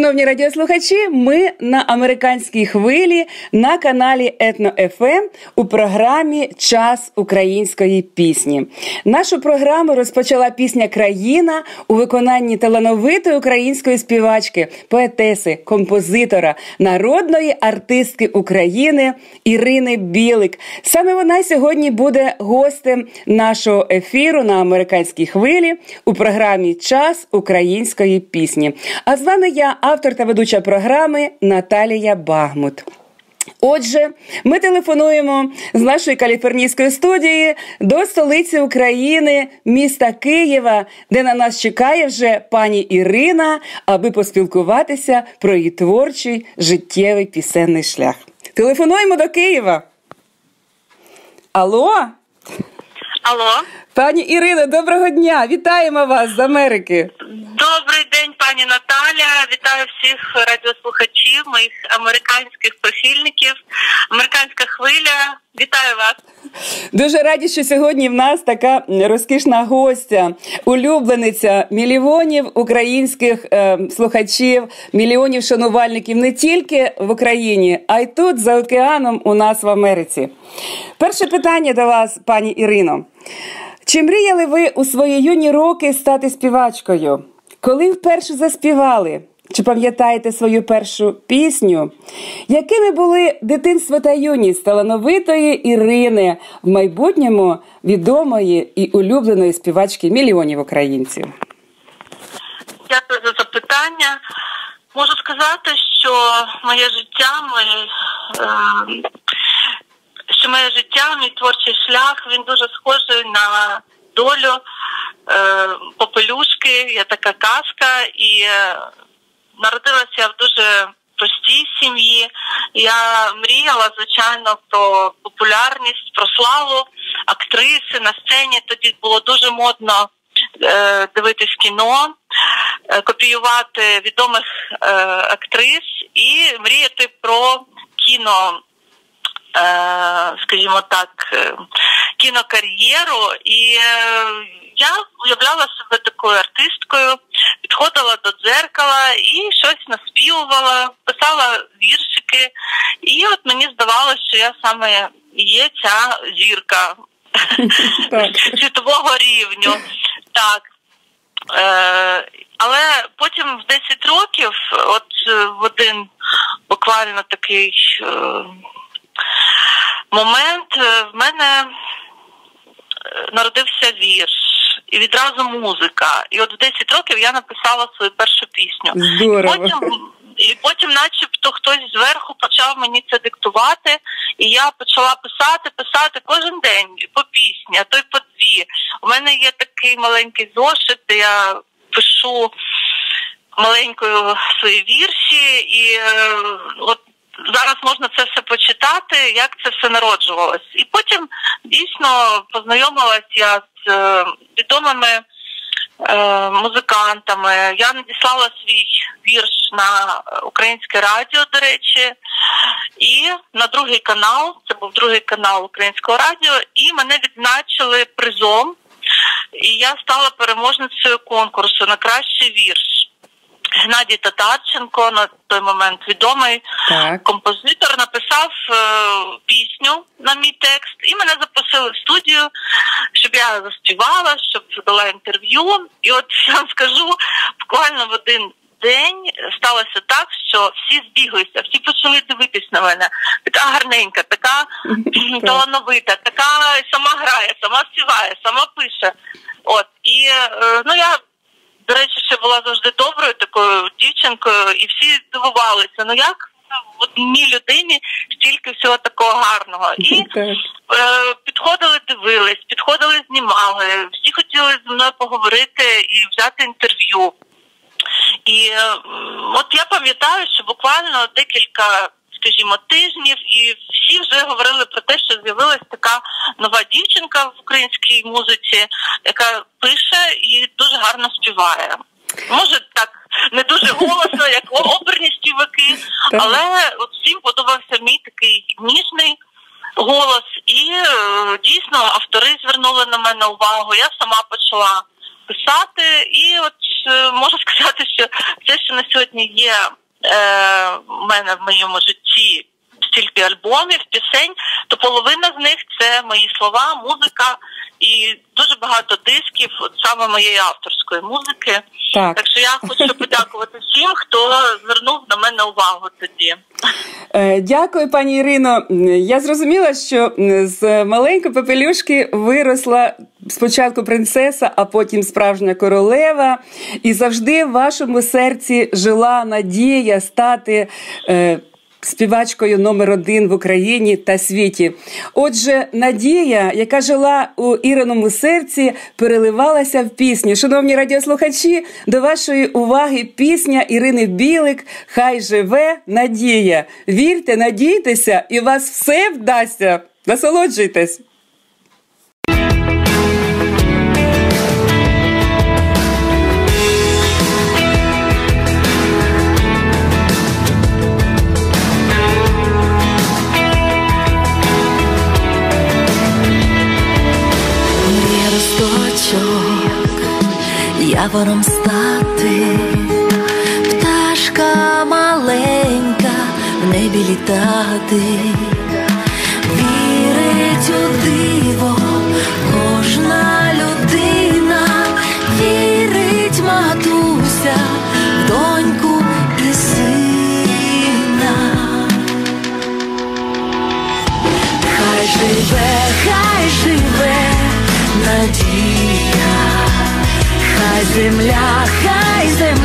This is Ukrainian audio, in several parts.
Шановні радіослухачі, ми на американській хвилі на каналі Етно ФМ ем у програмі Час української пісні. Нашу програму розпочала пісня Країна у виконанні талановитої української співачки, поетеси, композитора, народної артистки України Ірини Білик. Саме вона сьогодні буде гостем нашого ефіру на американській хвилі у програмі Час української пісні. А з вами я автор та ведуча програми Наталія Багмут. Отже, ми телефонуємо з нашої каліфорнійської студії до столиці України, міста Києва, де на нас чекає вже пані Ірина, аби поспілкуватися про її творчий життєвий пісенний шлях. Телефонуємо до Києва. Алло? Алло, пані Ірино, доброго дня! Вітаємо вас з Америки. Добрий день, пані Наталя. Вітаю всіх радіослухачів, моїх американських прихильників. Американська хвиля. Вітаю вас. Дуже раді, що сьогодні в нас така розкішна гостя, улюблениця мільйонів українських е, слухачів, мільйонів шанувальників не тільки в Україні, а й тут за океаном у нас в Америці. Перше питання до вас, пані Ірино. Чи мріяли ви у свої юні роки стати співачкою? Коли вперше заспівали? Чи пам'ятаєте свою першу пісню? Якими були дитинство та юність талановитої Ірини в майбутньому відомої і улюбленої співачки мільйонів українців? Дякую за запитання. Можу сказати, що моє життя, моє, е, моє життя, мій творчий шлях, він дуже схожий на долю е, попелюшки, є така казка, і е, народилася я в дуже простій сім'ї. Я мріяла, звичайно, про популярність, про славу актриси на сцені. Тоді було дуже модно е, дивитись кіно, е, копіювати відомих е, актрис і мріяти про кіно. Е, скажімо так, е, кінокар'єру, і е, я уявляла себе такою артисткою, підходила до дзеркала і щось наспівувала, писала віршики, і от мені здавалося, що я саме є ця зірка світового рівню. Так. Е, Але потім в 10 років, от в один буквально такий момент е, в мене е, народився вірш. І відразу музика. І от в 10 років я написала свою першу пісню. Здорово. І потім, і потім, начебто, хтось зверху почав мені це диктувати, і я почала писати, писати кожен день по пісні, а то й по дві. У мене є такий маленький зошит, де я пишу маленькою свої вірші, і е, от зараз можна це все почитати, як це все народжувалось. І потім дійсно познайомилась я з е, відомими е, музикантами. Я надіслала свій вірш на українське радіо, до речі, і на другий канал, це був другий канал Українського радіо, і мене відзначили призом. І я стала переможницею конкурсу на кращий вірш. Геннадій Татарченко на той момент відомий так. композитор написав е, пісню на мій текст, і мене запросили в студію, щоб я заспівала, щоб дала інтерв'ю. І от я вам скажу, буквально в один день сталося так, що всі збіглися, всі почали дивитись на мене. Така гарненька, така талановита, така сама грає, сама співає, сама пише. От і е, ну я до речі, ще була завжди доброю такою дівчинкою, і всі здивувалися. Ну як в одній людині стільки всього такого гарного. І е, підходили, дивились, підходили, знімали. Всі хотіли зі мною поговорити і взяти інтерв'ю. І е, от я пам'ятаю, що буквально декілька скажімо, тижнів, і всі вже говорили про те, що з'явилася така нова дівчинка в українській музиці, яка пише і дуже гарно співає. Може так не дуже голосно, як оперні співаки, але от всім подобався мій такий ніжний голос, і е, дійсно автори звернули на мене увагу. Я сама почала писати, і от е, можу сказати, що все, що на сьогодні є в мене в моєму житті, стільки альбомів, пісень, то половина з них це мої слова, музика і дуже багато дисків от саме моєї авторської музики. Так. так що я хочу подякувати всім, хто звернув на мене увагу тоді. Е, дякую, пані Ірино. Я зрозуміла, що з маленької пепелюшки виросла спочатку принцеса, а потім справжня королева. І завжди в вашому серці жила надія стати. Співачкою номер один в Україні та світі. Отже, Надія, яка жила у Іриному серці, переливалася в пісні. Шановні радіослухачі, до вашої уваги пісня Ірини Білик Хай живе Надія. Вірте, надійтеся, і вас все вдасться. Насолоджуйтесь. Явором стати, пташка маленька в небі літати, земля, хай земля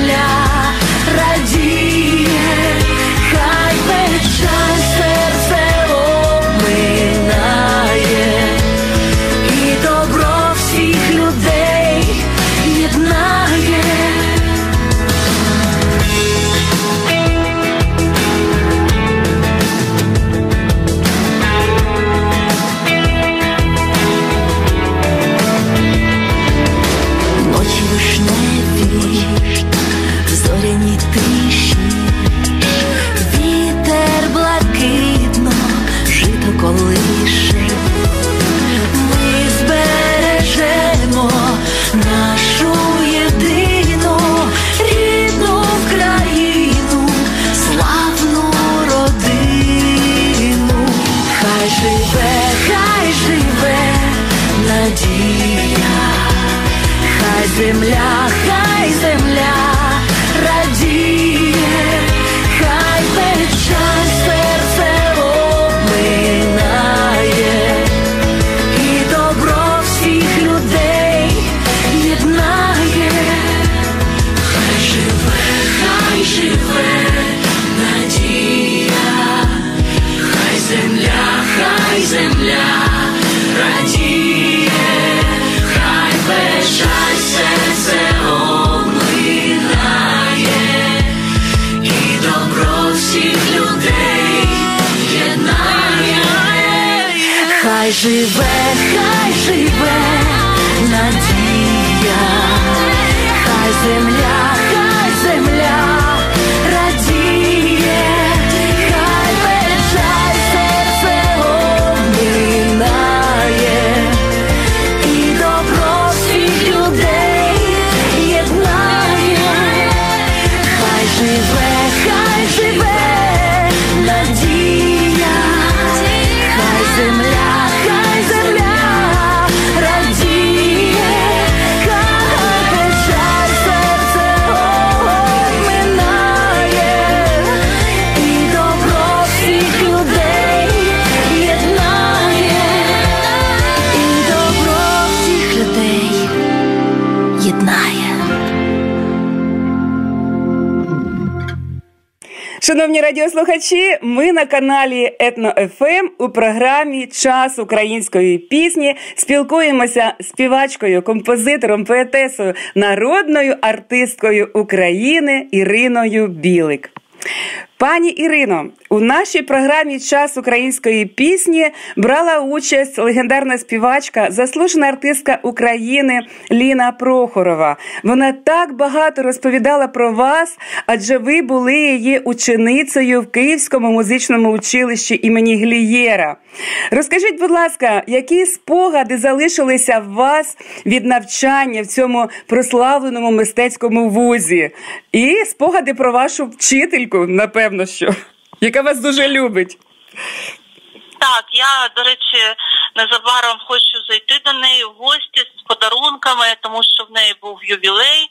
Шановні радіослухачі, ми на каналі Етно ФМ ем у програмі Час української пісні спілкуємося з співачкою, композитором, поетесою, народною артисткою України Іриною Білик. Пані Ірино, у нашій програмі Час української пісні брала участь легендарна співачка, заслужена артистка України Ліна Прохорова. Вона так багато розповідала про вас, адже ви були її ученицею в Київському музичному училищі імені Глієра. Розкажіть, будь ласка, які спогади залишилися в вас від навчання в цьому прославленому мистецькому вузі? І спогади про вашу вчительку, напевно, що яка вас дуже любить. Так, я, до речі, незабаром хочу зайти до неї в гості з подарунками, тому що в неї був ювілей.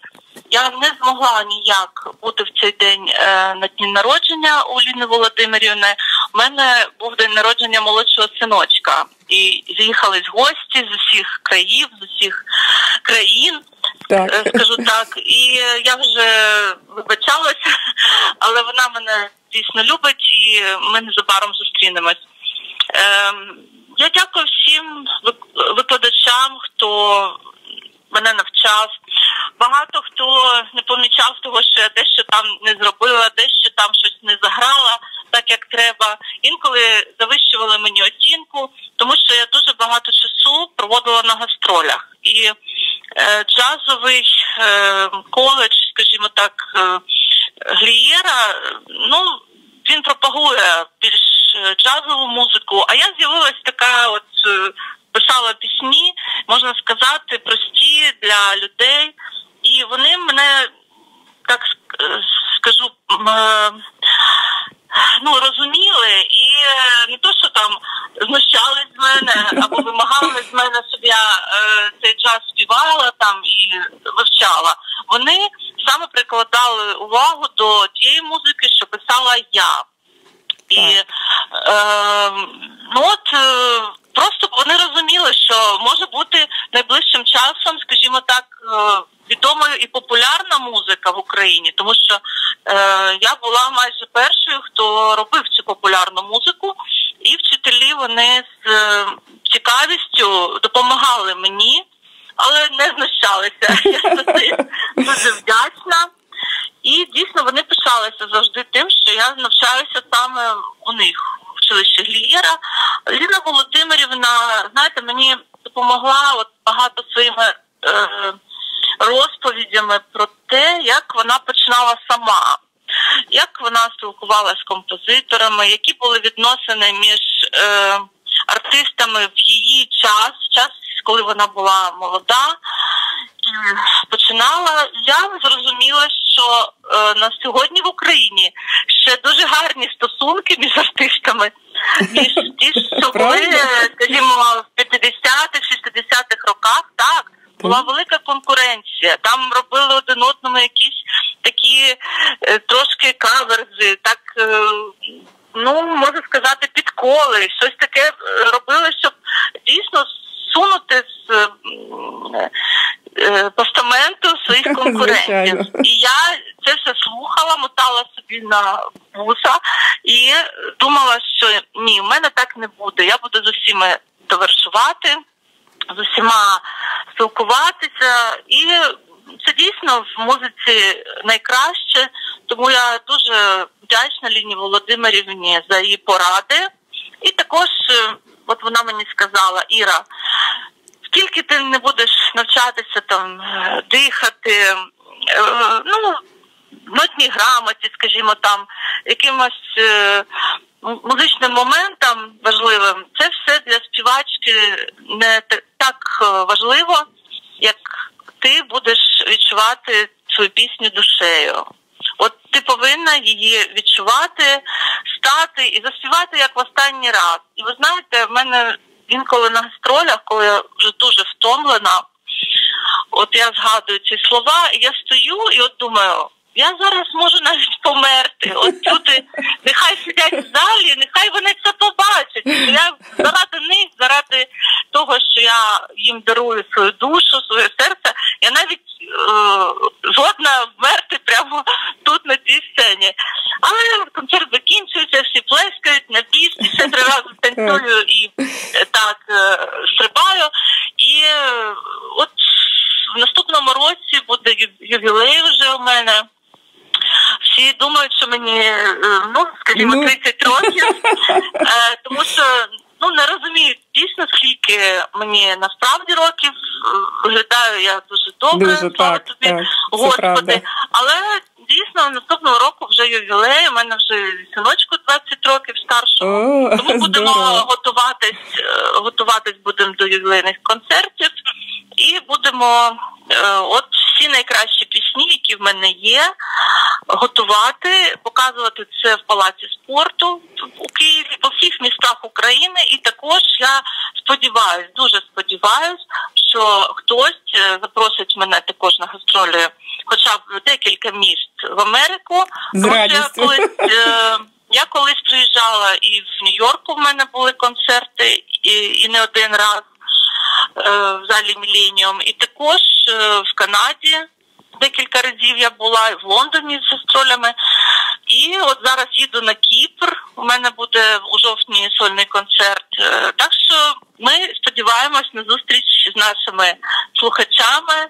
Я не змогла ніяк бути в цей день е, на дні народження у Ліни Володимирівни. У мене був день народження молодшого синочка, і з'їхались гості з усіх країв, з усіх країн. Так. Е, скажу так, і я вже вибачалася, але вона мене дійсно любить, і ми незабаром зустрінемось. Ем, я дякую всім вик- викладачам, хто мене навчав. Багато хто не помічав того, що я дещо там не зробила, дещо там щось не заграла так, як треба. Інколи завищували мені оцінку, тому що я дуже багато часу проводила на гастролях. І е, джазовий е, коледж, скажімо так, е, Глієра, е, ну він пропагує більш е, джазову музику. А я з'явилась така, от е, писала пісні, можна сказати, прості для людей, і вони мене так е, скажу. Ну, розуміли, і е, не то, що там знущались з мене або вимагали з мене, щоб я е, цей час співала там і вивчала. Вони саме прикладали увагу до тієї музики, що писала я. І е, ну от е, просто вони розуміли, що може бути найближчим часом, скажімо так, е, відомою і популярна музика в Україні, тому що е, я була майже першою, хто робив цю популярну музику, і вчителі вони з е, цікавістю допомагали мені, але не знущалися. Я дуже вдячна. І дійсно вони пишалися завжди тим, що я навчаюся саме у них в училищі Глієра. Ліна Володимирівна, знаєте, мені допомогла от багато своїми е, розповідями про те, як вона починала сама, вона спілкувалася з композиторами, які були відносини між е, артистами в її час, час, коли вона була молода. І починала, я зрозуміла, що е, на сьогодні в Україні ще дуже гарні стосунки між артистами, ніж ті, що були, е, скажімо, в 50-х, 60-х роках. Так, була велика конкуренція. Там робили один одному якісь такі е, трошки каверзи, так. Е, Ну, можу сказати, підколи, щось таке е, робили, щоб дійсно сунути з е, м, е, постаменту своїх конкурентів. Звичайно. І я це все слухала, мотала собі на вуса і думала, що ні, в мене так не буде. Я буду з усіма товаришувати, з усіма спілкуватися, і це дійсно в музиці найкраще. Тому я дуже вдячна Ліні Володимирівні за її поради. І також, е, от вона мені сказала, Іра, скільки ти не будеш навчатися там е, дихати, е, ну нотній грамоті, скажімо, там якимось е, музичним моментам важливим, це все для співачки не так е, важливо, як ти будеш відчувати свою пісню душею. От ти повинна її відчувати, стати і заспівати як в останній раз. І ви знаєте, в мене інколи на гастролях, коли я вже дуже втомлена, от я згадую ці слова, і я стою і от думаю, я зараз можу навіть померти. От чути, нехай сидять в залі, нехай вони це побачать. Я заради них, заради того, що я їм дарую свою душу, своє серце, я навіть е, згодна вмерти прямо тут на цій сцені. Але концерт закінчується, всі плескають на біс, і ще три рази танцюю і е, так е, стрибаю. І е, от в наступному році буде ювілей вже у мене. Всі думають, що мені е, ну скажімо Ну. 30 років, е, тому що ну не розуміють дійсно скільки мені насправді років. Е, Виглядаю я дуже добре, Дуже слава так, тобі, так, господи. Але дійсно наступного року вже ювілей. У мене вже синочку 20 років старшого. О, Тому будемо здорово. готуватись, е, готуватись будемо до ювілейних концертів і будемо е, от всі найкращі пісні, які в мене є, готувати, показувати це в палаці спорту у Києві, по всіх містах України. І також я сподіваюсь, дуже сподіваюсь, що хтось е, запросить мене також на гастролі, хоча б декілька міст в Америку. З Тому я колись е, я колись приїжджала і в Нью-Йорку в мене були концерти, і, і не один раз е, в залі Міленіум. І також е, в Канаді декілька разів я була, і в Лондоні з гастролями. І от зараз їду на Кіпр. У мене буде у жовтні сольний концерт. Е, Так що ми сподіваємось на зустріч з нашими слухачами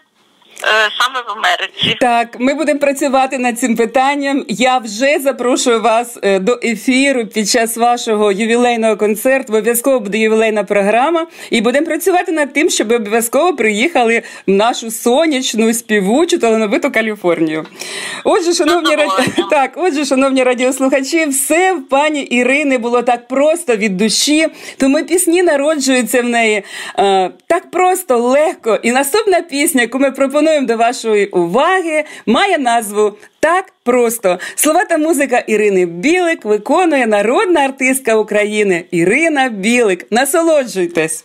саме в Америці. Так, ми будемо працювати над цим питанням. Я вже запрошую вас е, до ефіру під час вашого ювілейного концерту. Обов'язково буде ювілейна програма, і будемо працювати над тим, щоб обов'язково приїхали в нашу сонячну співучу талановиту Каліфорнію. Отже, шановні раді... так, отже, шановні радіослухачі, все в пані Ірини було так просто від душі. Тому пісні народжуються в неї е, так просто, легко. І наступна пісня, яку ми пропонуємо до вашої уваги, має назву Так просто. Слова та музика Ірини Білик виконує народна артистка України Ірина Білик. Насолоджуйтесь.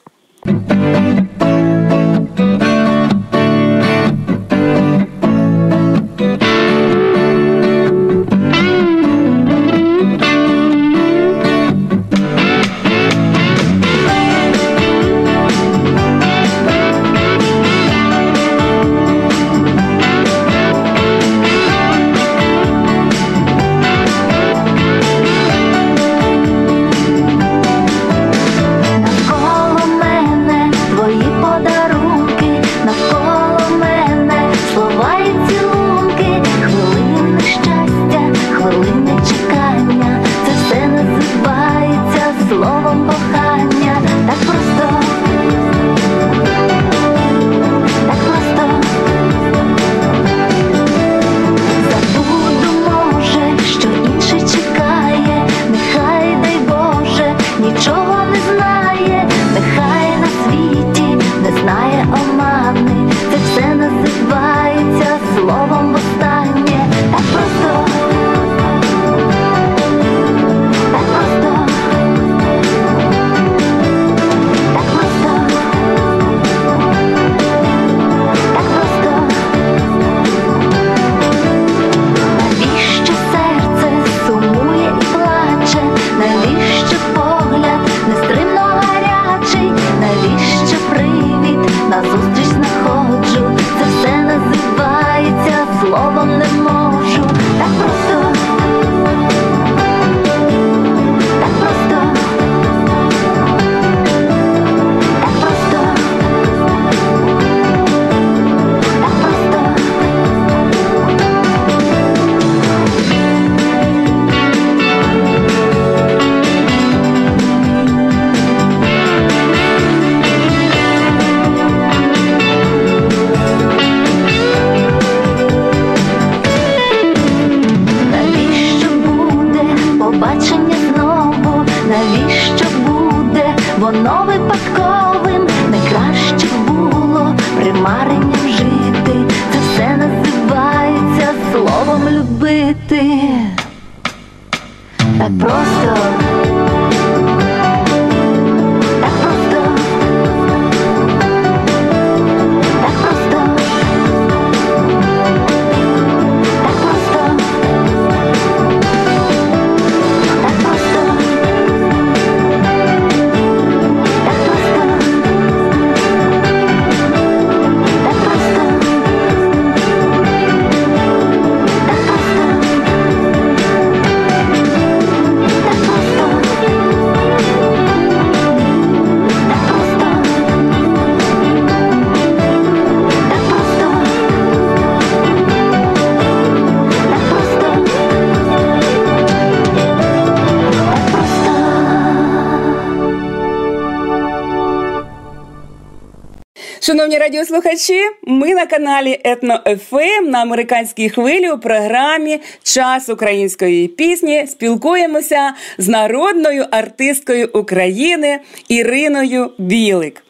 Шановні радіослухачі, ми на каналі Етно ФМ на американській хвилі у програмі Час української пісні спілкуємося з народною артисткою України Іриною Білик.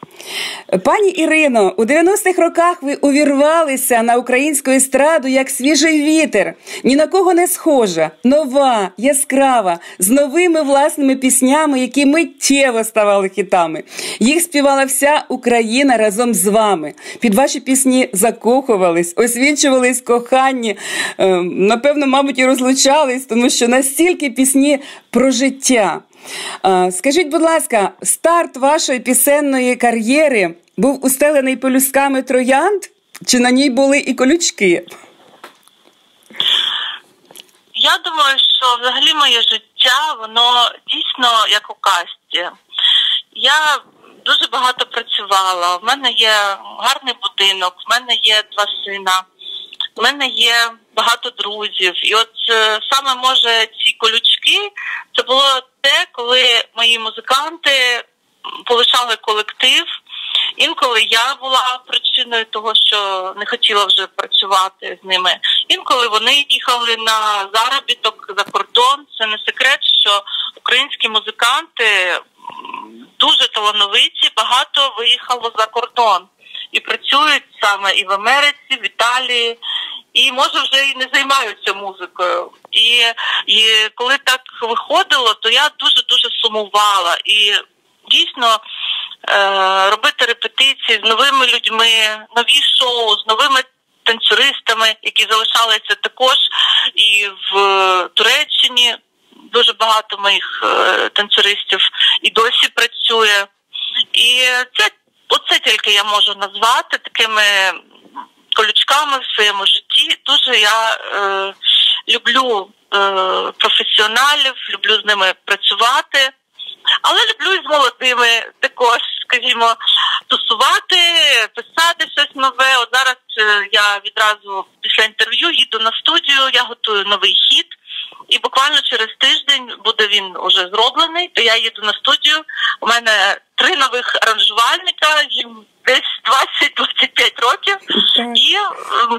Пані Ірино, у 90-х роках ви увірвалися на українську естраду як свіжий вітер, ні на кого не схожа, нова, яскрава, з новими власними піснями, які миттєво ставали хітами. Їх співала вся Україна разом з вами. Під ваші пісні закохувались, освічувались коханні. Ем, напевно, мабуть, і розлучались, тому що настільки пісні про життя. Скажіть, будь ласка, старт вашої пісенної кар'єри був устелений полюсками троянд, чи на ній були і колючки? Я думаю, що взагалі моє життя, воно дійсно як у касті. Я дуже багато працювала. У мене є гарний будинок, в мене є два сина, в мене є багато друзів. І от е, саме може ці колючки це було те, коли мої музиканти полишали колектив. Інколи я була причиною того, що не хотіла вже працювати з ними. Інколи вони їхали на заробіток за кордон. Це не секрет, що українські музиканти дуже талановиті, багато виїхало за кордон і працюють саме і в Америці, в Італії і може вже і не займаються музикою. І і коли так виходило, то я дуже дуже сумувала і дійсно. Е, робити репетиції з новими людьми, нові шоу, з новими танцюристами, які залишалися також і в Туреччині. Дуже багато моїх е, танцюристів і досі працює. І це оце тільки я можу назвати такими колючками в своєму житті. Дуже я е, люблю е, професіоналів, люблю з ними працювати, але люблю і з молодими також, скажімо, тусувати, писати щось нове. От зараз е, я відразу після інтерв'ю їду на студію, я готую новий хіт. І буквально через тиждень буде він уже зроблений. То я їду на студію. У мене три нових аранжувальника, їм десь 20-25 років. І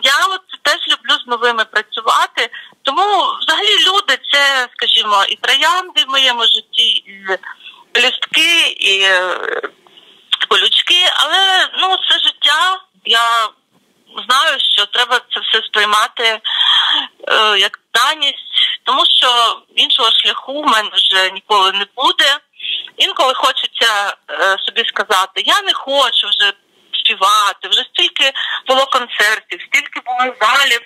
я от теж люблю з новими працювати. Тому взагалі люди це, скажімо, і троянди в моєму житті, і лістки, і колючки, але ну це життя. Я знаю, що треба це все сприймати е, як даність тому що іншого шляху в мене вже ніколи не буде. Інколи хочеться е, собі сказати, я не хочу вже співати, вже стільки було концертів, стільки було залів.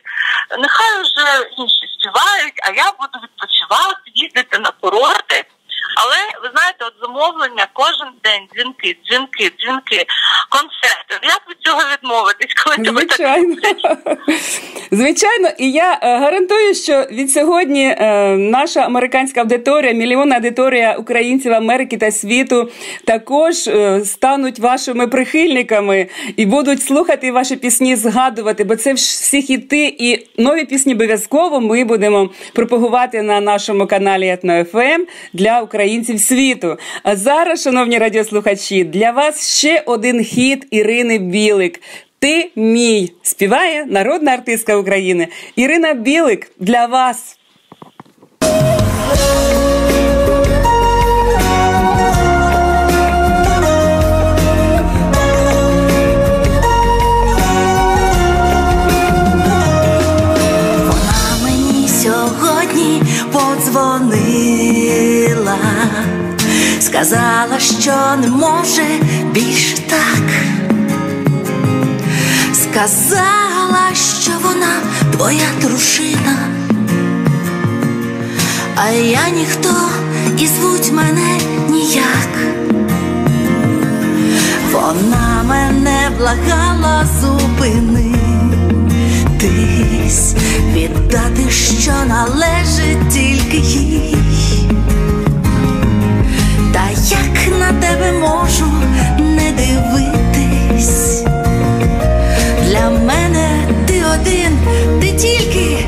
Нехай вже інші співають, а я буду відпочивати, їздити на курорти. Але ви знаєте, от замовлення кожен день, дзвінки, дзвінки, дзвінки, концерти. Як від цього відмовитись, коли Звичайно. так Звичайно, і я е, гарантую, що від сьогодні е, наша американська аудиторія, мільйонна аудиторія українців Америки та світу також е, стануть вашими прихильниками і будуть слухати ваші пісні, згадувати, бо це всі хіти і нові пісні обов'язково ми будемо пропагувати на нашому каналі Етно-ФМ для українців світу. А зараз, шановні радіослухачі, для вас ще один хіт Ірини Білик. Ти мій співає народна артистка України Ірина Білик для вас. Вона мені сьогодні подзвонила, сказала, що не може більше так сказала, що вона твоя дружина, а я ніхто і звуть мене ніяк. Вона мене благала зупинитись, віддати, що належить тільки їй. Як на тебе можу не дивитись? Для мене ти один, ти тільки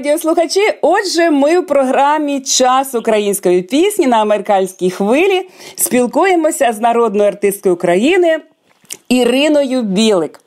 радіослухачі, отже, ми в програмі Час української пісні на американській хвилі спілкуємося з народною артисткою України Іриною Білик.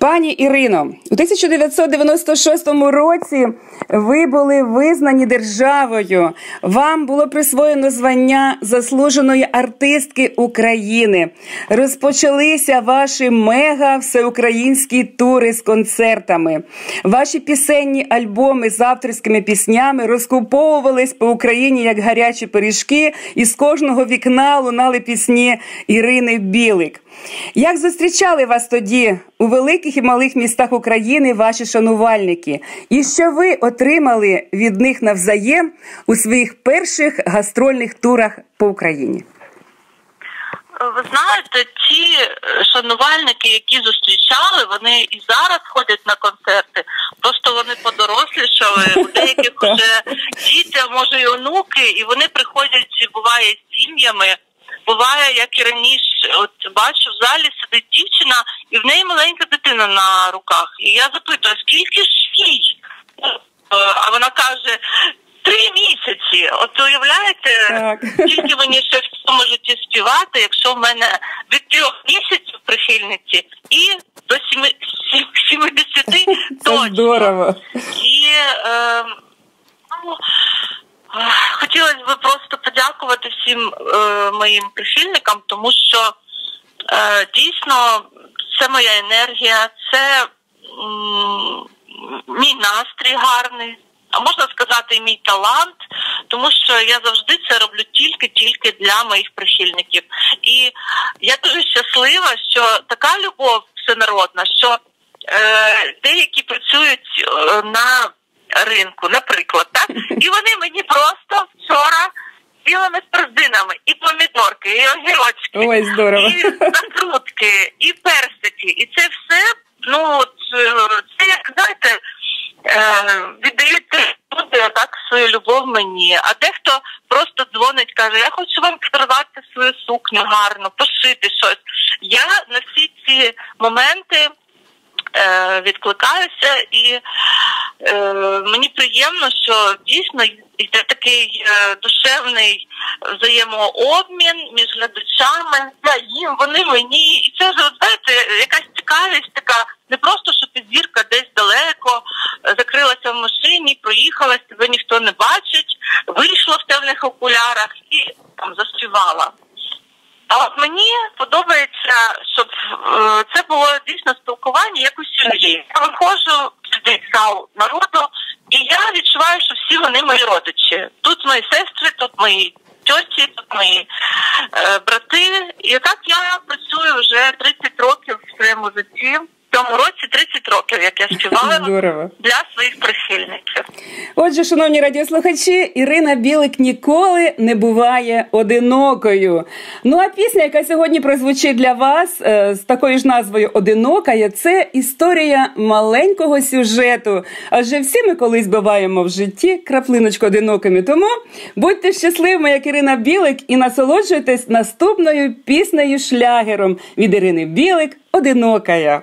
Пані Ірино, у 1996 році ви були визнані державою. Вам було присвоєно звання заслуженої артистки України. Розпочалися ваші мега всеукраїнські тури з концертами. Ваші пісенні альбоми з авторськими піснями розкуповувались по Україні як гарячі пиріжки, і з кожного вікна лунали пісні Ірини Білик. Як зустрічали вас тоді у великих і малих містах України ваші шанувальники? І що ви отримали від них навзаєм у своїх перших гастрольних турах по Україні? Ви знаєте, ті е, шанувальники, які зустрічали, вони і зараз ходять на концерти. Просто вони подорослішали. У деяких вже діти, а може і онуки, і вони приходять, буває з сім'ями. Буває, як і раніше, от бачу, в залі сидить дівчина, і в неї маленька дитина на руках. І я запитую, скільки ж їй? Е, А вона каже. Три місяці. От уявляєте, Так. тільки мені ще в цьому житті співати, якщо в мене від трьох місяців прихильниці і до сіми, сім- 70 Це точно. здорово. І е, ну, хотілося б просто подякувати всім е, моїм прихильникам, тому що е, дійсно це моя енергія, це м, мій настрій гарний. А можна сказати, і мій талант, тому що я завжди це роблю тільки-тільки для моїх прихильників. І я дуже щаслива, що така любов всенародна, що е, деякі працюють е, на ринку, наприклад, так і вони мені просто вчора білими корзинами і помідорки, і огірочки, Ой, здорово. і закрутки, і персики, і це все. Ну е, це як знаєте, е, віддають люди так свою любов мені. А дехто просто дзвонить, каже: Я хочу вам подарувати свою сукню гарно, пошити щось. Я на всі ці моменти відкликаюся, і е, мені приємно, що дійсно йде такий е, душевний взаємообмін між глядачами. Я їм, вони мені. І це знаєте, якась цікавість така. Не просто що підзірка десь далеко е, закрилася в машині, проїхала, тебе ніхто не бачить, вийшла в темних окулярах і там заспівала. А от мені подобається, щоб е, це було дійсно спілкування як у сім'ї. Я виходжу сюди в зал народу, і я відчуваю, що всі вони мої родичі. Тут мої сестри, тут мої тьоті, тут мої е, брати. І так я працюю вже 30 своєму житті цьому році 30 років, як я співала Здорово. для своїх прихильників. Отже, шановні радіослухачі, Ірина Білик ніколи не буває одинокою. Ну а пісня, яка сьогодні прозвучить для вас е, з такою ж назвою Одинокая, це історія маленького сюжету. Адже всі ми колись буваємо в житті краплиночку одинокими. Тому будьте щасливими, як Ірина Білик, і насолоджуйтесь наступною піснею шлягером від Ірини Білик Одинокая.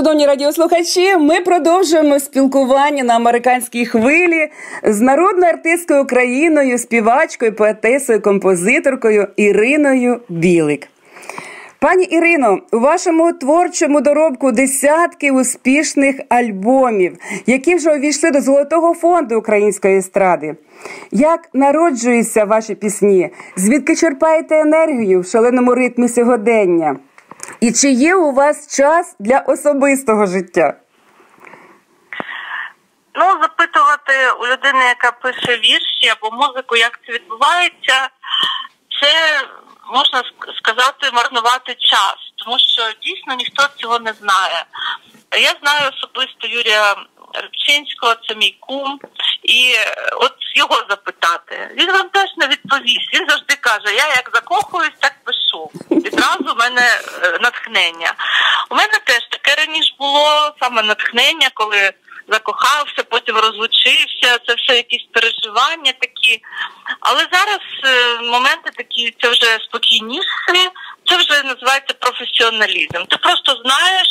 Шановні радіослухачі, ми продовжуємо спілкування на американській хвилі з народною артисткою Україною, співачкою, поетесою, композиторкою Іриною Білик. Пані Ірино, у вашому творчому доробку десятки успішних альбомів, які вже увійшли до золотого фонду української естради. Як народжуються ваші пісні? Звідки черпаєте енергію в шаленому ритмі сьогодення? І чи є у вас час для особистого життя? Ну, запитувати у людини, яка пише вірші або музику, як це відбувається, це можна сказати марнувати час, тому що дійсно ніхто цього не знає. Я знаю особисто Юрія Рибчинського, це мій кум, і от його запитати. Він вам теж не відповість. Він завжди каже: Я як закохуюсь, так пишу. Відразу в мене е, натхнення. У мене теж таке раніше було саме натхнення, коли закохався, потім розлучився. Це все якісь переживання такі. Але зараз е, моменти такі, це вже спокійніші, це вже називається професіоналізм. Ти просто знаєш,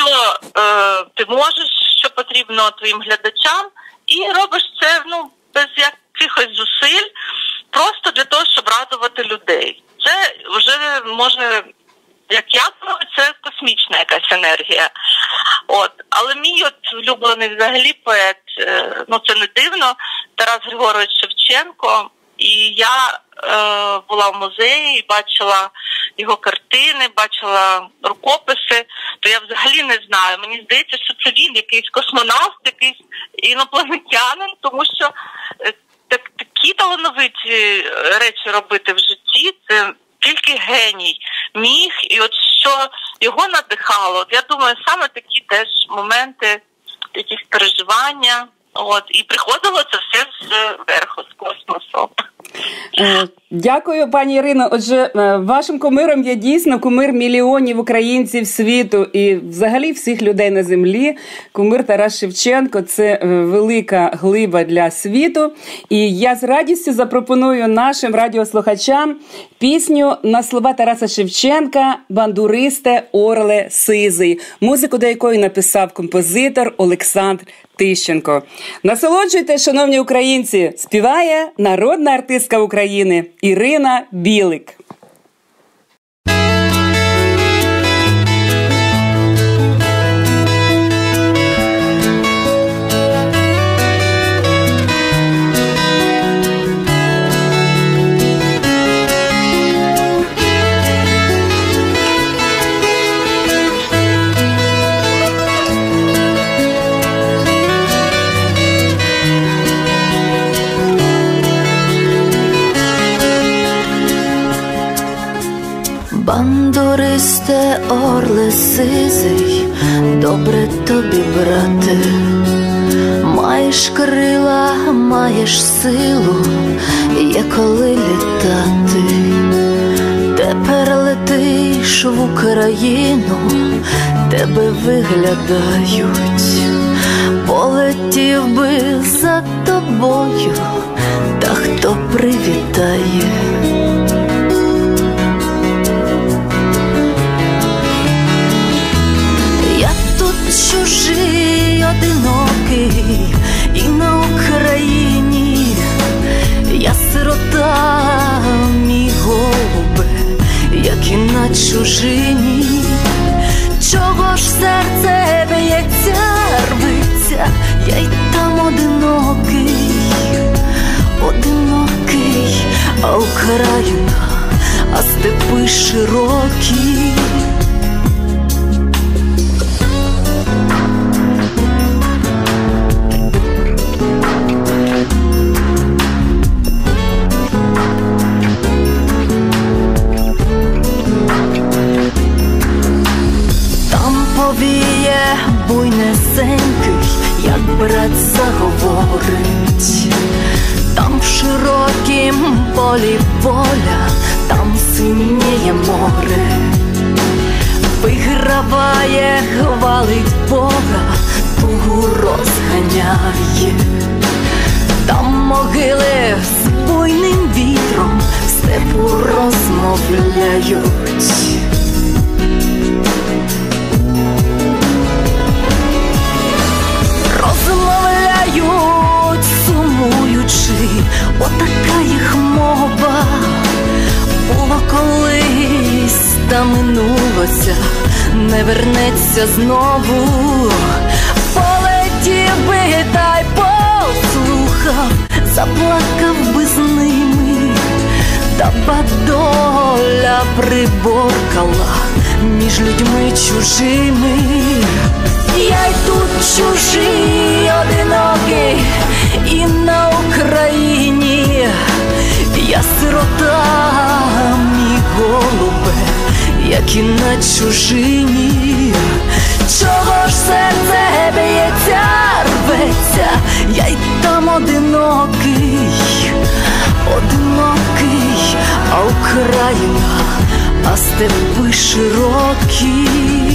що е, ти можеш, що потрібно твоїм глядачам, і робиш це ну без якихось зусиль, просто для того, щоб радувати людей. Це вже може як я це космічна якась енергія. От, але мій от улюблений взагалі поет, е, ну це не дивно, Тарас Григорович Шевченко. І я е, була в музеї бачила його картини, бачила рукописи, то я взагалі не знаю. Мені здається, що це він якийсь космонавт, якийсь інопланетянин, тому що е, так, такі талановиті речі робити в житті, це тільки геній міг, і от що його надихало. Я думаю, саме такі теж моменти, якісь переживання. От і приходило це все з верху з космосу. Е, дякую, пані Ірино. Отже, е, вашим кумиром є дійсно кумир мільйонів українців світу і, взагалі, всіх людей на землі. Кумир Тарас Шевченко це е, велика глиба для світу. І я з радістю запропоную нашим радіослухачам пісню на слова Тараса Шевченка Бандуристе Орле Сизий, музику до якої написав композитор Олександр Тищенко. Насолоджуйте, шановні українці, співає народна артистка України Ірина Білик. Бандуристе орле сизий, добре тобі, брате, маєш крила, маєш силу, є коли літати, тепер летиш в Україну, тебе виглядають, полетів би за тобою, та хто привітає. Чужий, одинокий, і на Україні я сирота, мій голубе, як і на чужині, чого ж серце б'ється, рвиться, я й там одинокий, одинокий, а Україна, а степи широкі. Чужині, чого ж серце б'ється, рветься, я й там одинокий, одинокий, а Україна, а степи широкі.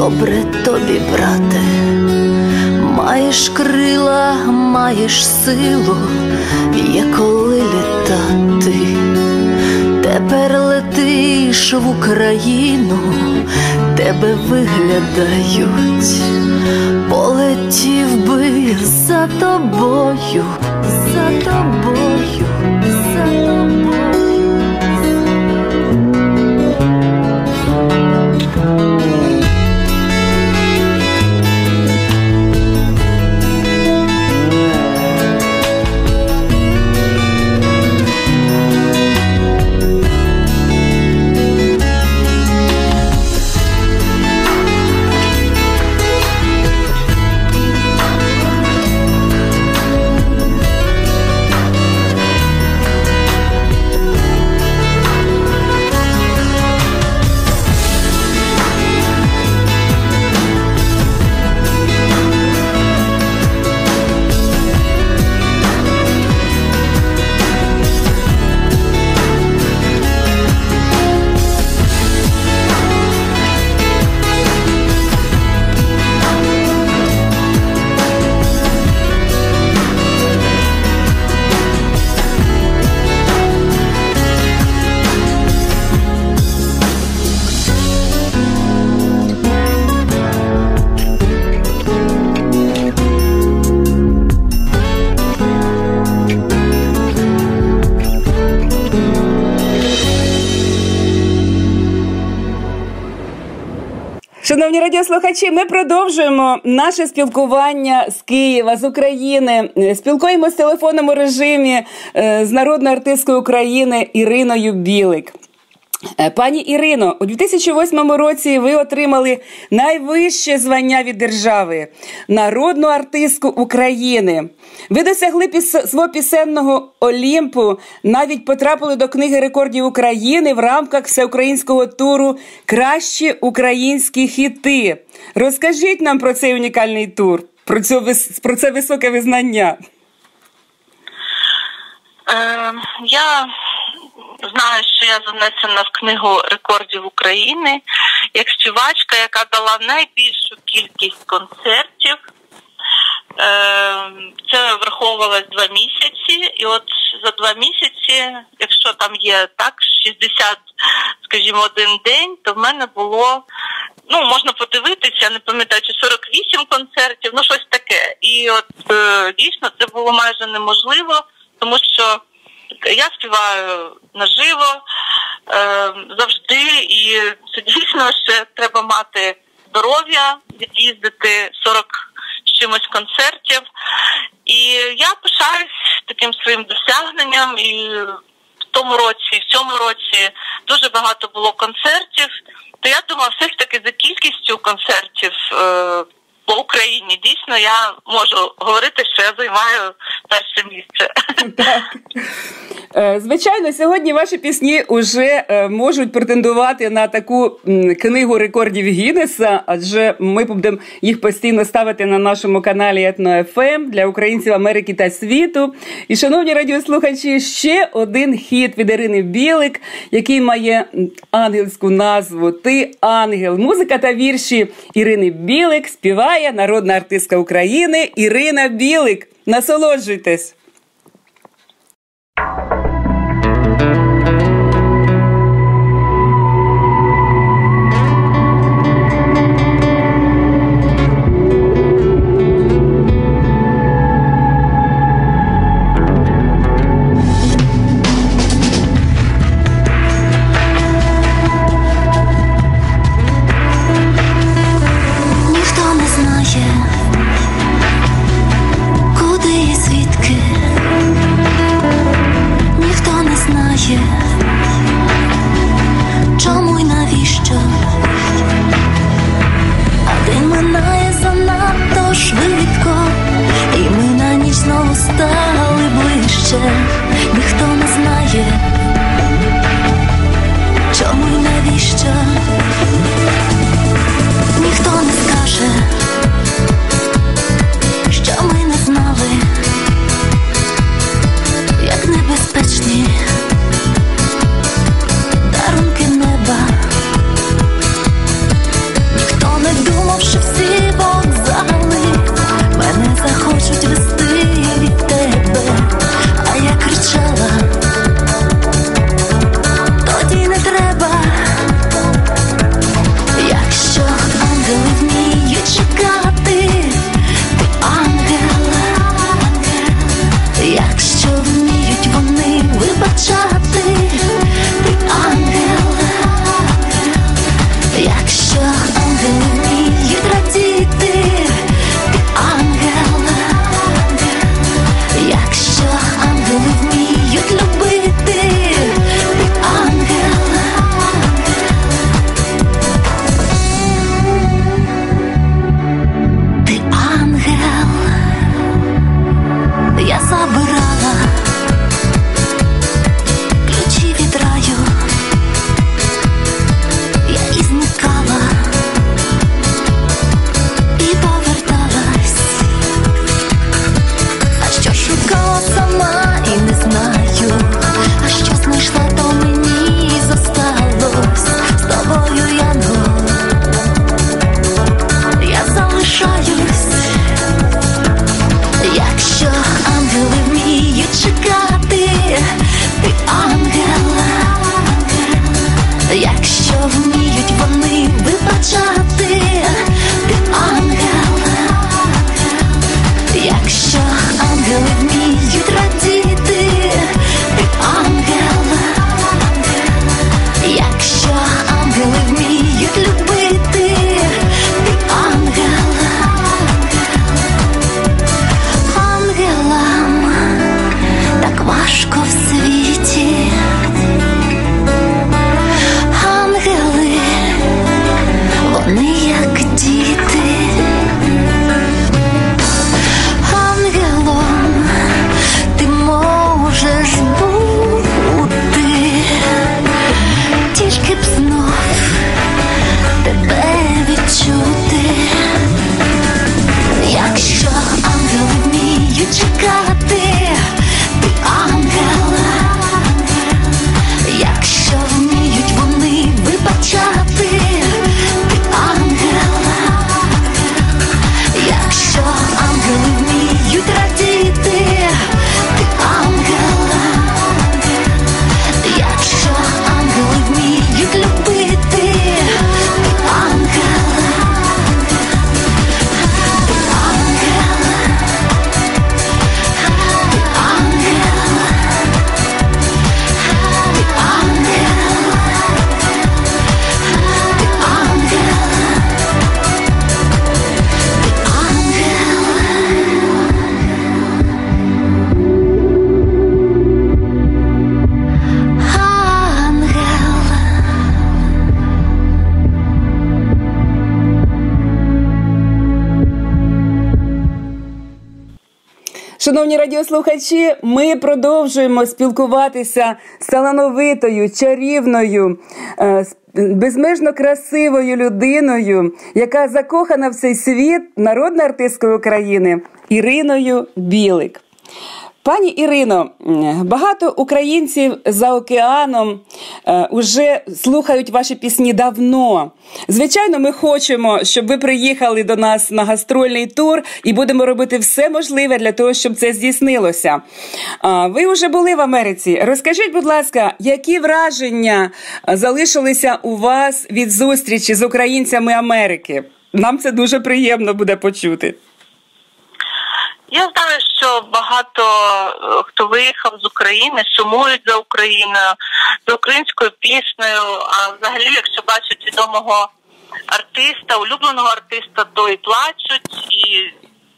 Добре тобі, брате, маєш крила, маєш силу, є коли літати, тепер летиш в Україну, тебе виглядають, полетів би за тобою, за тобою, Радіослухачі, ми продовжуємо наше спілкування з Києва, з України. Спілкуємося в телефонному режимі е, з народною артисткою України Іриною Білик. Е, пані Ірино, у 2008 році ви отримали найвище звання від держави народну артистку України. Ви досягли піс... свого пісенного Олімпу, навіть потрапили до книги рекордів України в рамках всеукраїнського туру Кращі українські хіти. Розкажіть нам про цей унікальний тур, про, цю... про це високе визнання. Е, я знаю, що я занесена в книгу рекордів України як співачка, яка дала найбільшу кількість концертів. Ем, це враховувалось два місяці, і от за два місяці, якщо там є так, 60, скажімо, один день, то в мене було. Ну, можна подивитися, не пам'ятаю, чи 48 концертів, ну щось таке. І от е, дійсно це було майже неможливо, тому що я співаю наживо е, завжди, і це дійсно ще треба мати здоров'я, від'їздити 40 з чимось концертів. І я пишаюсь таким своїм досягненням. І в тому році, в цьому році дуже багато було концертів. То я думаю, все ж таки за кількістю концертів. По Україні дійсно я можу говорити, що я займаю перше місце. Е, звичайно, сьогодні ваші пісні вже е, можуть претендувати на таку книгу рекордів Гіннеса, адже ми будемо їх постійно ставити на нашому каналі Етно-ФМ для українців Америки та світу. І, шановні радіослухачі, ще один хіт від Ірини Білик, який має ангельську назву Ти ангел. Музика та вірші Ірини Білик співає народна артистка України Ірина Білик. Насолоджуйтесь! Шановні радіослухачі, ми продовжуємо спілкуватися з талановитою, чарівною, е, безмежно красивою людиною, яка закохана в цей світ, народна артисткою України Іриною Білик. Пані Ірино, багато українців за океаном вже е, слухають ваші пісні давно. Звичайно, ми хочемо, щоб ви приїхали до нас на гастрольний тур і будемо робити все можливе для того, щоб це здійснилося. Ви вже були в Америці. Розкажіть, будь ласка, які враження залишилися у вас від зустрічі з українцями Америки? Нам це дуже приємно буде почути. Я знаю, що багато е, хто виїхав з України, сумують за Україною, за українською піснею. А взагалі, якщо бачать відомого артиста, улюбленого артиста, то і плачуть. І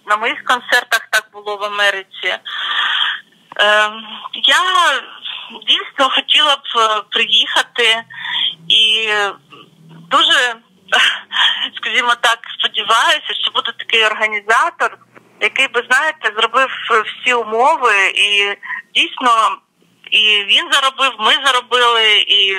на моїх концертах так було в Америці. Е, я дійсно хотіла б е, приїхати і дуже, скажімо так, сподіваюся, що буде такий організатор який би знаєте, зробив всі умови, і дійсно і він заробив, ми заробили, і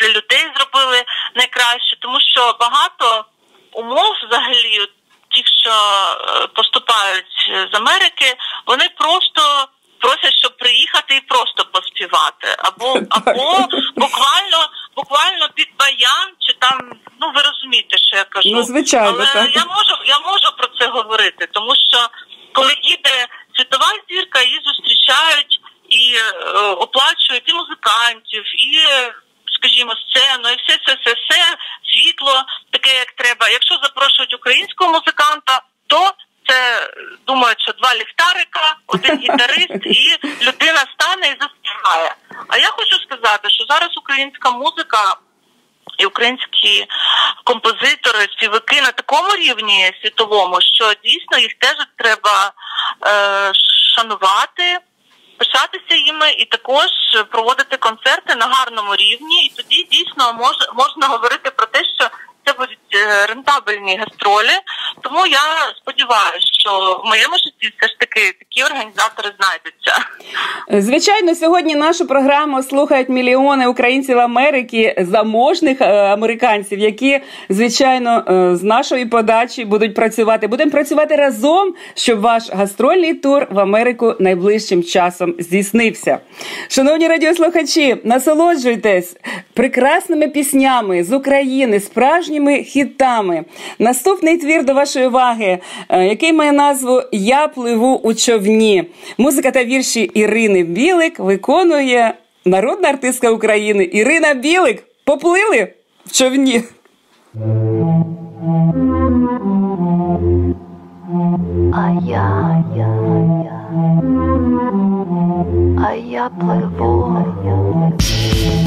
для людей зробили найкраще, тому що багато умов взагалі. Ті, що е, поступають з Америки, вони просто просять, щоб приїхати і просто поспівати, або або буквально буквально під баян, чи там ну ви розумієте, що я кажу. Ну, звичайно, Але так. я можу, я можу про це говорити, тому що коли їде світова зірка, її зустрічають і е, оплачують і музикантів, і скажімо, сцену, і все, все, все, все світло таке, як треба. Якщо запрошують українського музиканта, то це думають, що два ліхтарика, один гітарист, і людина стане і заспіває. А я хочу сказати, що зараз українська музика. І українські композитори, співаки на такому рівні світовому, що дійсно їх теж треба е, шанувати, пишатися їми і також проводити концерти на гарному рівні. І тоді дійсно мож, можна говорити про те, що це будуть е, рентабельні гастролі. Тому я сподіваюся, що в моєму житті все ж таки такі організатори знайдуться. Звичайно, сьогодні нашу програму слухають мільйони українців Америки, заможних е, американців, які звичайно е, з нашої подачі будуть працювати. Будемо працювати разом, щоб ваш гастрольний тур в Америку найближчим часом здійснився. Шановні радіослухачі, насолоджуйтесь прекрасними піснями з України, справжніми хітами. Наступний твір до вашої уваги, е, який має назву Я пливу у човні. Музика та вірші Ірини Білик виконує народна артистка України Ірина Білик. Поплили в човні. А я, я, я, а я пливу. але все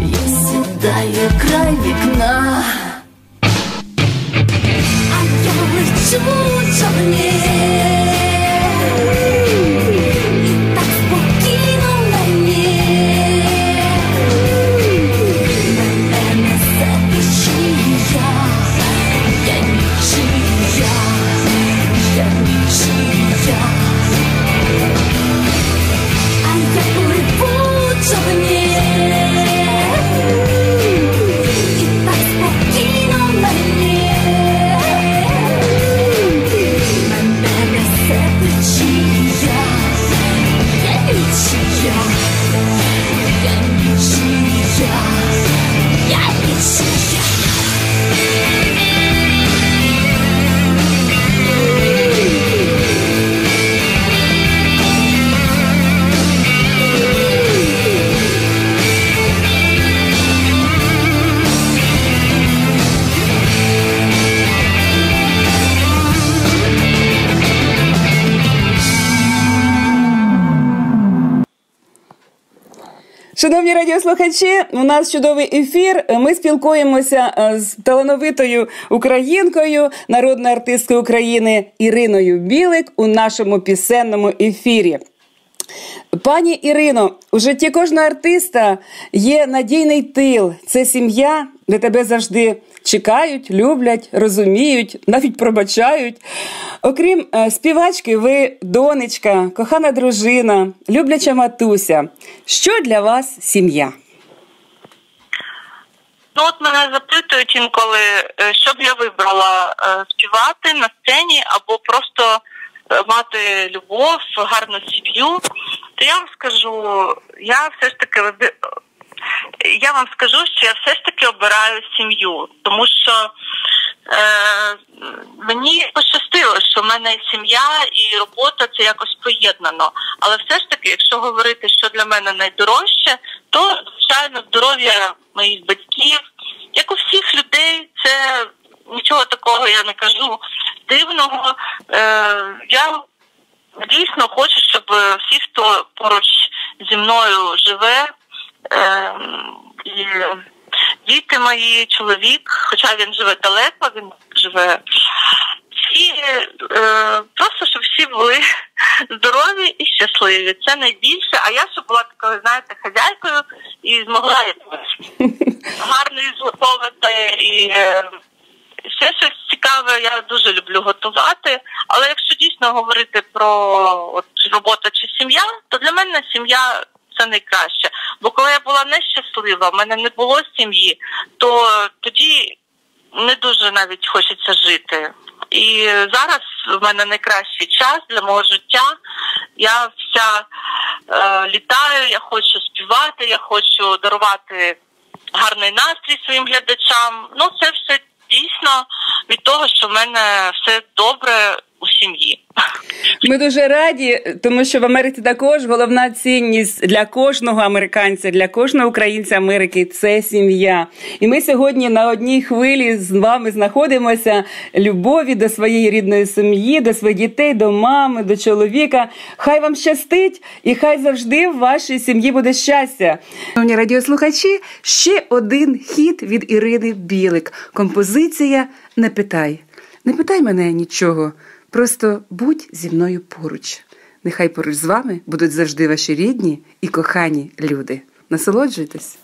Я сідаю край вікна. Радіослухачі, у нас чудовий ефір. Ми спілкуємося е, з талановитою українкою, народною артисткою України Іриною Білик у нашому пісенному ефірі. Пані Ірино, у житті кожного артиста є надійний тил. Це сім'я, де тебе завжди чекають, люблять, розуміють, навіть пробачають. Окрім е, співачки, ви донечка, кохана дружина, любляча матуся. Що для вас сім'я? Ну, от мене запитують інколи, е, що б я вибрала е, співати на сцені або просто мати любов, гарну сім'ю. То я вам скажу, я все ж таки я вам скажу, що я все ж таки обираю сім'ю, тому що е, мені пощастило, що в мене сім'я і робота це якось поєднано. Але все ж таки, якщо говорити, що для мене найдорожче, то звичайно здоров'я моїх батьків, як у всіх людей, це нічого такого я не кажу дивного. Е, Я дійсно хочу, щоб всі, хто поруч зі мною живе. Ем, і діти мої, чоловік, хоча він живе далеко, він живе всі е, просто щоб всі були здорові і щасливі. Це найбільше. А я щоб була такою, знаєте, хазяйкою і змогла гарно зготовити і е, ще щось цікаве. Я дуже люблю готувати. Але якщо дійсно говорити про от робота чи сім'я, то для мене сім'я це найкраще. Бо коли я була нещаслива, в мене не було сім'ї, то тоді не дуже навіть хочеться жити. І зараз в мене найкращий час для мого життя. Я вся е, літаю, я хочу співати, я хочу дарувати гарний настрій своїм глядачам. Ну, це все дійсно від того, що в мене все добре сім'ї. Ми дуже раді, тому що в Америці також головна цінність для кожного американця, для кожного українця Америки це сім'я. І ми сьогодні на одній хвилі з вами знаходимося любові до своєї рідної сім'ї, до своїх дітей, до мами, до чоловіка. Хай вам щастить, і хай завжди в вашій сім'ї буде щастя. Шановні радіослухачі, ще один хіт від Ірини Білик. Композиція Не питай. Не питай мене нічого. Просто будь зі мною поруч. Нехай поруч з вами будуть завжди ваші рідні і кохані люди. Насолоджуйтесь!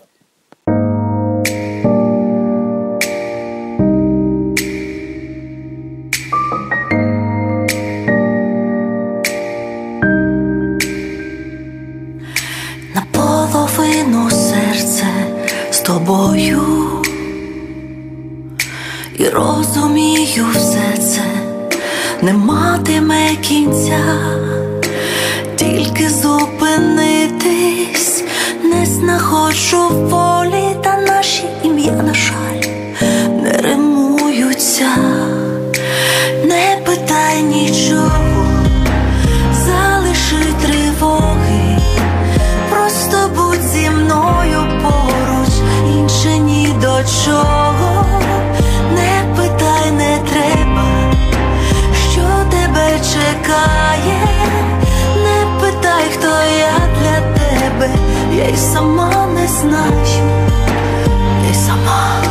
Не матиме кінця, тільки зупинитись, не знаходжу й сама не знаю, ти сама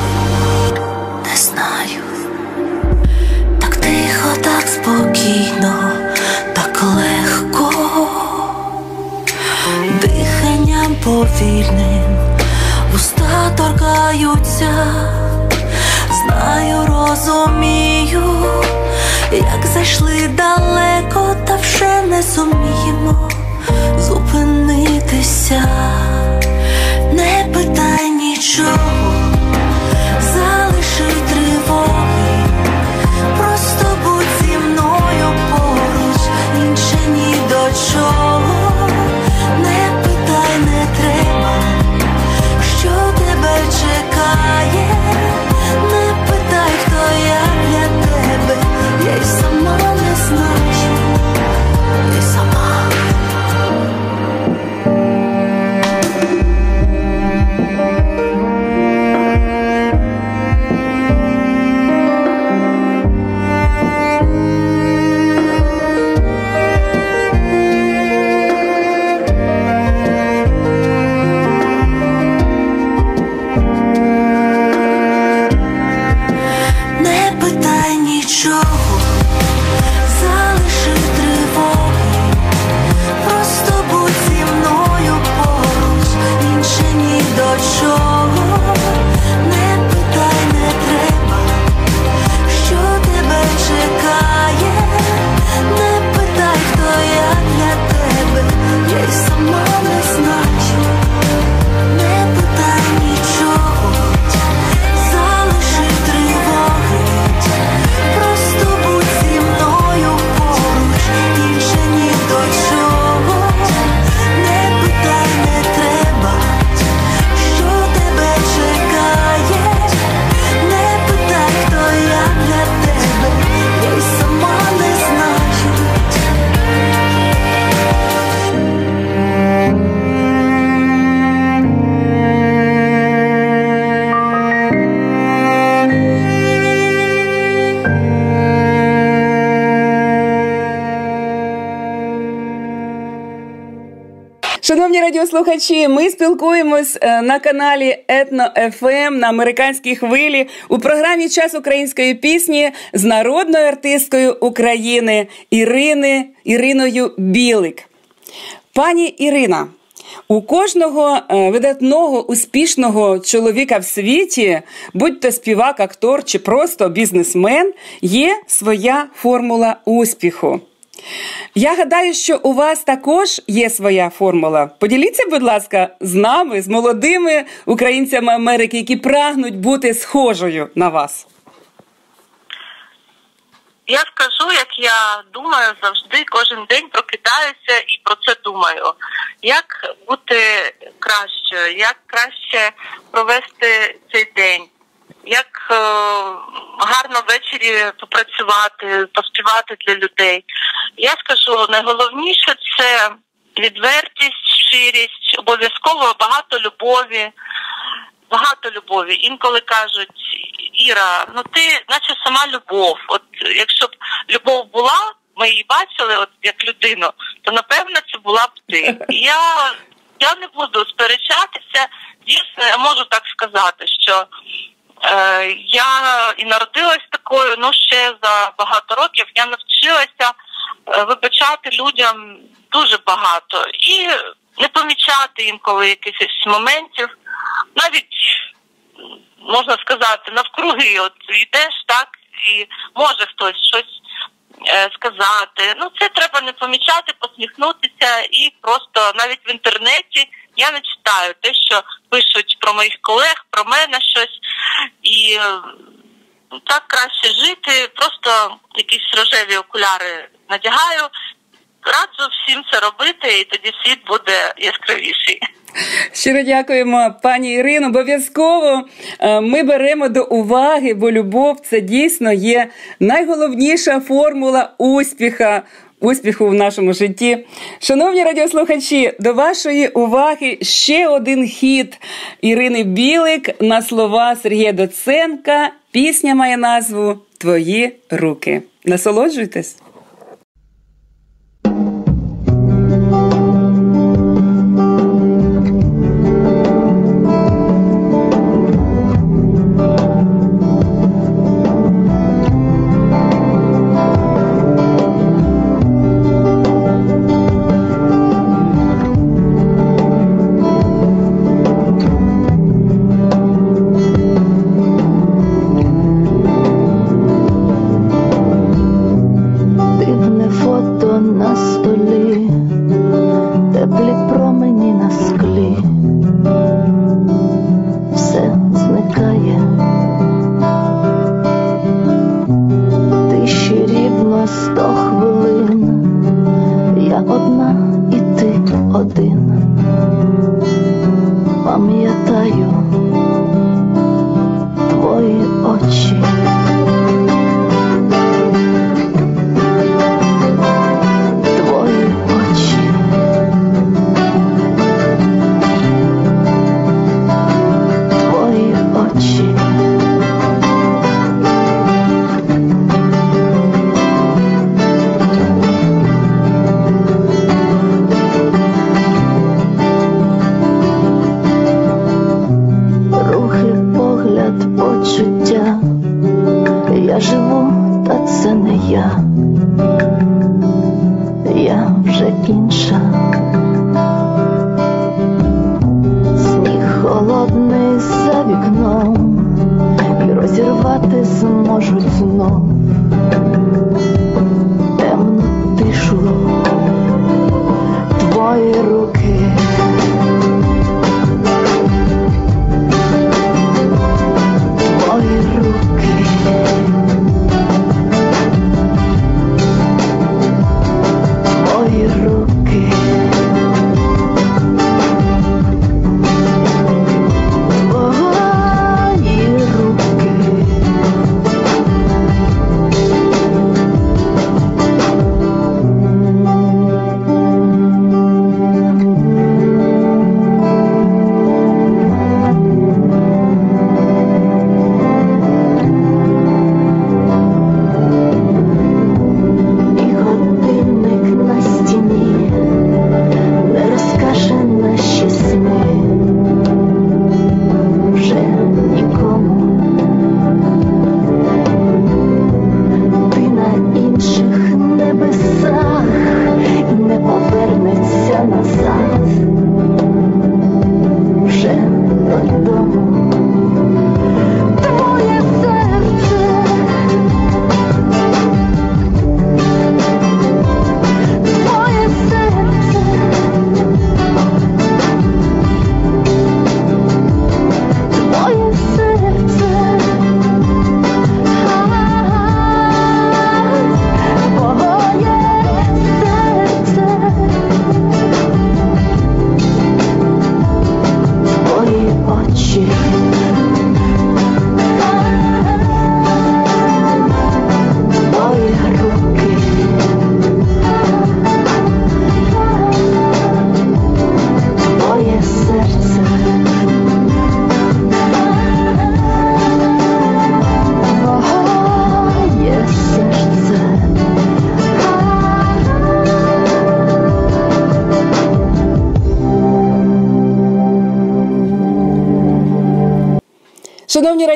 не знаю, так тихо, так спокійно, так легко, диханням повільним, уста торкаються, знаю, розумію, як зайшли далеко, та вже не зуміємо зупинити зупинитися, не питай нічого, радіослухачі, ми спілкуємось е, на каналі Етно ФМ на американській хвилі у програмі Час української пісні з народною артисткою України Ірини Іриною Білик. Пані Ірина. У кожного е, видатного успішного чоловіка в світі, будь то співак, актор чи просто бізнесмен, є своя формула успіху. Я гадаю, що у вас також є своя формула. Поділіться, будь ласка, з нами, з молодими українцями Америки, які прагнуть бути схожою на вас. Я скажу, як я думаю завжди, кожен день прокидаюся і про це думаю. Як бути кращою, як краще провести цей день, як е, гарно ввечері попрацювати, поспівати для людей. Я скажу, найголовніше це відвертість, щирість, обов'язково багато любові. Багато любові. Інколи кажуть, Іра, ну ти наче сама любов. От якщо б любов була, ми її бачили, от як людину, то напевно це була б ти. І Я, я не буду сперечатися. Дійсно, я можу так сказати, що я і народилась такою, ну ще за багато років. Я навчилася е, вибачати людям дуже багато. І не помічати інколи якихось моментів, навіть можна сказати, навкруги, от йдеш так, і може хтось щось е, сказати. Ну, це треба не помічати, посміхнутися і просто навіть в інтернеті я не читаю те, що пишуть про моїх колег, про мене щось. І е, так краще жити, просто якісь рожеві окуляри надягаю. Раджу всім це робити, і тоді світ буде яскравіший. Щиро дякуємо, пані Ірино. Обов'язково е, ми беремо до уваги, бо любов це дійсно є найголовніша формула успіха. Успіху в нашому житті. Шановні радіослухачі, до вашої уваги ще один хіт Ірини Білик на слова Сергія Доценка. Пісня має назву Твої руки. Насолоджуйтесь.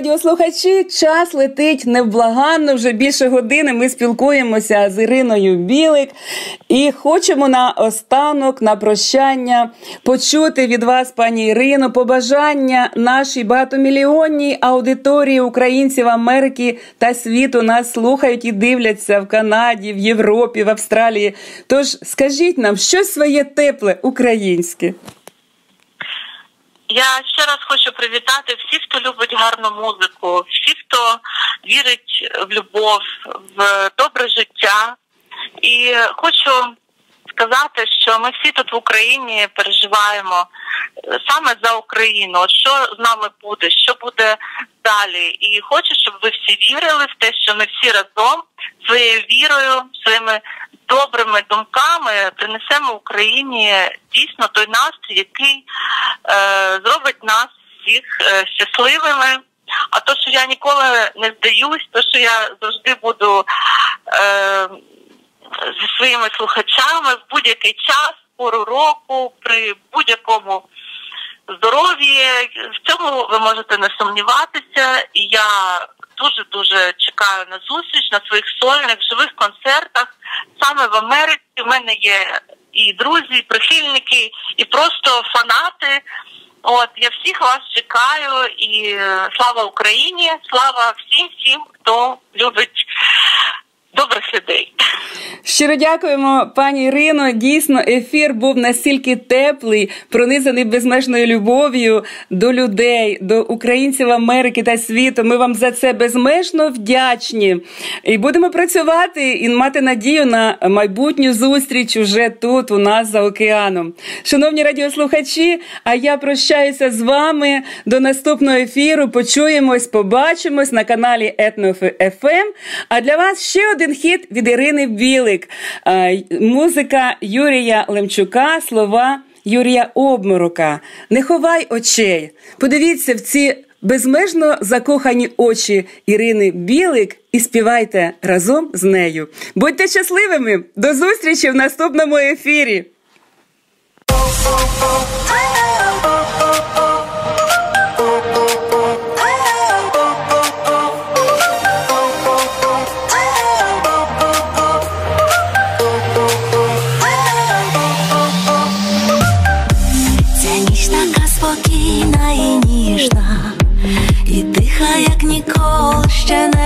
Радіослухачі, час летить невблаганно. Вже більше години ми спілкуємося з Іриною Білик і хочемо на останок, на прощання почути від вас, пані Ірино, побажання нашій багатомільйонній аудиторії українців Америки та світу нас слухають і дивляться в Канаді, в Європі, в Австралії. Тож скажіть нам щось своє тепле українське. Я ще раз хочу привітати всіх, хто любить гарну музику, всіх, хто вірить в любов, в добре життя. І хочу сказати, що ми всі тут в Україні переживаємо саме за Україну. От що з нами буде, що буде далі. І хочу, щоб ви всі вірили в те, що ми всі разом своєю вірою, своїми добрими думками принесемо Україні дійсно той настрій, який е, зробить нас всіх е, щасливими. А то, що я ніколи не здаюсь, то що я завжди буду е, зі своїми слухачами в будь-який час, пору року, при будь-якому здоров'ї. В цьому ви можете не сумніватися. І я дуже дуже чекаю на зустріч на своїх сольних живих концертах саме в Америці. У мене є і друзі, і прихильники, і просто фанати. От я всіх вас чекаю і е, слава Україні! Слава всім, всім, хто любить добрих людей. Щиро дякуємо, пані Ірино. Дійсно, ефір був настільки теплий, пронизаний безмежною любов'ю до людей, до українців Америки та світу. Ми вам за це безмежно вдячні. І будемо працювати і мати надію на майбутню зустріч уже тут, у нас за океаном. Шановні радіослухачі, а я прощаюся з вами до наступного ефіру. Почуємось, побачимось на каналі Етно.ФМ. А для вас ще один хіт від Ірини Білик. Е, Музика Юрія Лемчука, слова Юрія Обморока. Не ховай очей. Подивіться в ці безмежно закохані очі Ірини Білик і співайте разом з нею. Будьте щасливими! До зустрічі в наступному ефірі!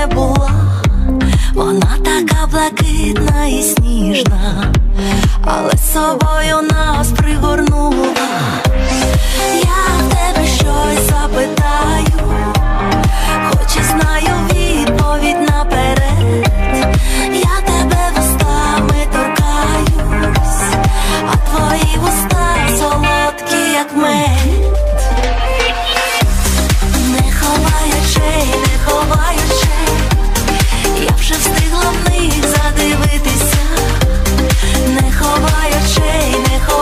Була. Вона така блакитна і сніжна, але собою нас пригорнула. Я в тебе щось запитаю, хоч і знаю відповідь наперед. Я тебе вустами торкаюсь, а твої вуста солодкі, як мед. Не ховай не ховай